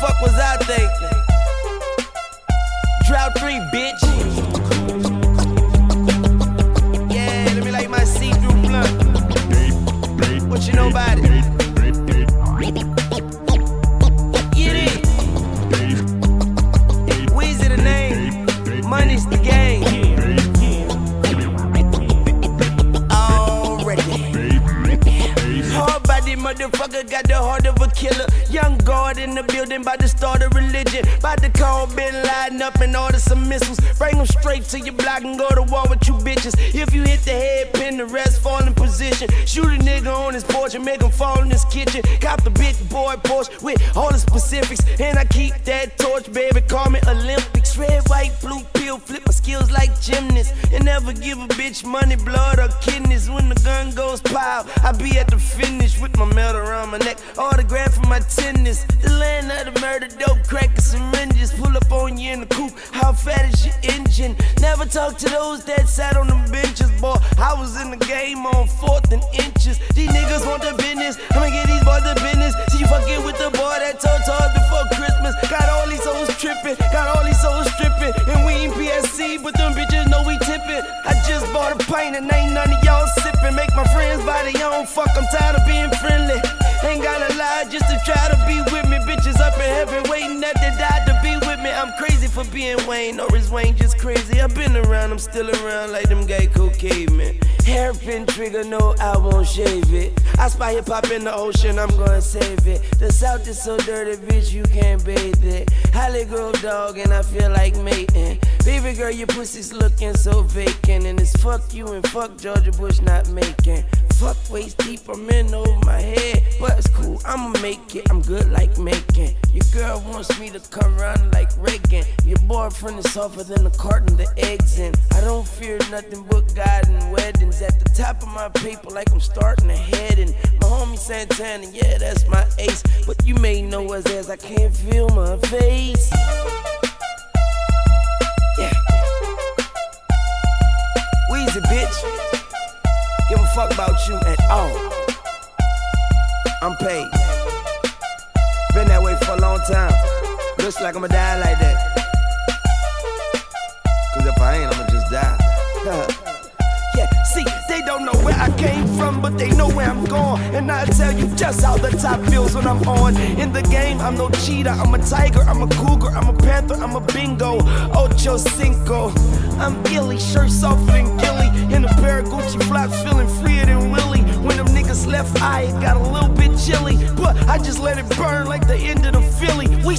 fuck was I thinking? The heart of a killer. Young guard in the building, about to start a religion. About to call Bin Laden up and order some missiles. Bring them straight to your block and go to war with you bitches. If you hit the head pin, the rest fall in position. Shoot a nigga on his porch and make him fall in his kitchen. Cop the big boy Porsche with all the specifics. And I keep that torch, baby. Call me Olympics. Red, white, blue pill. Flip my skills like gymnasts. Never give a bitch money, blood, or kidneys. When the gun goes pow, I be at the finish with my medal around my neck. Autograph for my tennis. The land of the murder, dope, crack, and syringes. Pull up on you in the coupe. How fat is your engine? Never talk to those that sat on the benches, boy. I was in the game on fourth and inches. These niggas want the business. I'ma get these boys the business. See you fucking with the boy that told told before Christmas. Got all none of y'all sipping. Make my friends buy own fuck. I'm tired of being friendly. Ain't gotta lie just to try to be with me. Bitches up in heaven waiting that they die to be with me. I'm crazy for being Wayne, or is Wayne just crazy? I've been around, I'm still around like them gay cocaine men. Hairpin trigger, no, I won't shave it. I spy hip hop in the ocean, I'm gonna save it. The South is so dirty, bitch, you can't bathe it. Hollygrove dog, and I feel like mating. Baby girl, your pussy's looking so vacant. And it's fuck you and fuck Georgia Bush not making. Fuck waist deep, I'm in over my head. But it's cool, I'ma make it. I'm good like making. Your girl wants me to come around like Reagan. Your boyfriend is softer than a carton the eggs in. I don't fear nothing but God and weddings. At the top of my paper, like I'm starting to head. And my homie Santana, yeah, that's my ace. But you may know us as I can't feel my face. Fuck about you at all. I'm paid. Been that way for a long time. Looks like I'ma die like that. Cause if I ain't, I'ma just die. yeah, see, they don't know where I came from, but they know where I'm going. And I'll tell you just how the top feels when I'm on. In the game, I'm no cheater, I'm a tiger, I'm a cougar, I'm a panther, I'm a Bengal. Ocho Cinco. I'm illy, shirt softer left eye, got a little bit chilly. But I just let it burn like the end of the Philly. We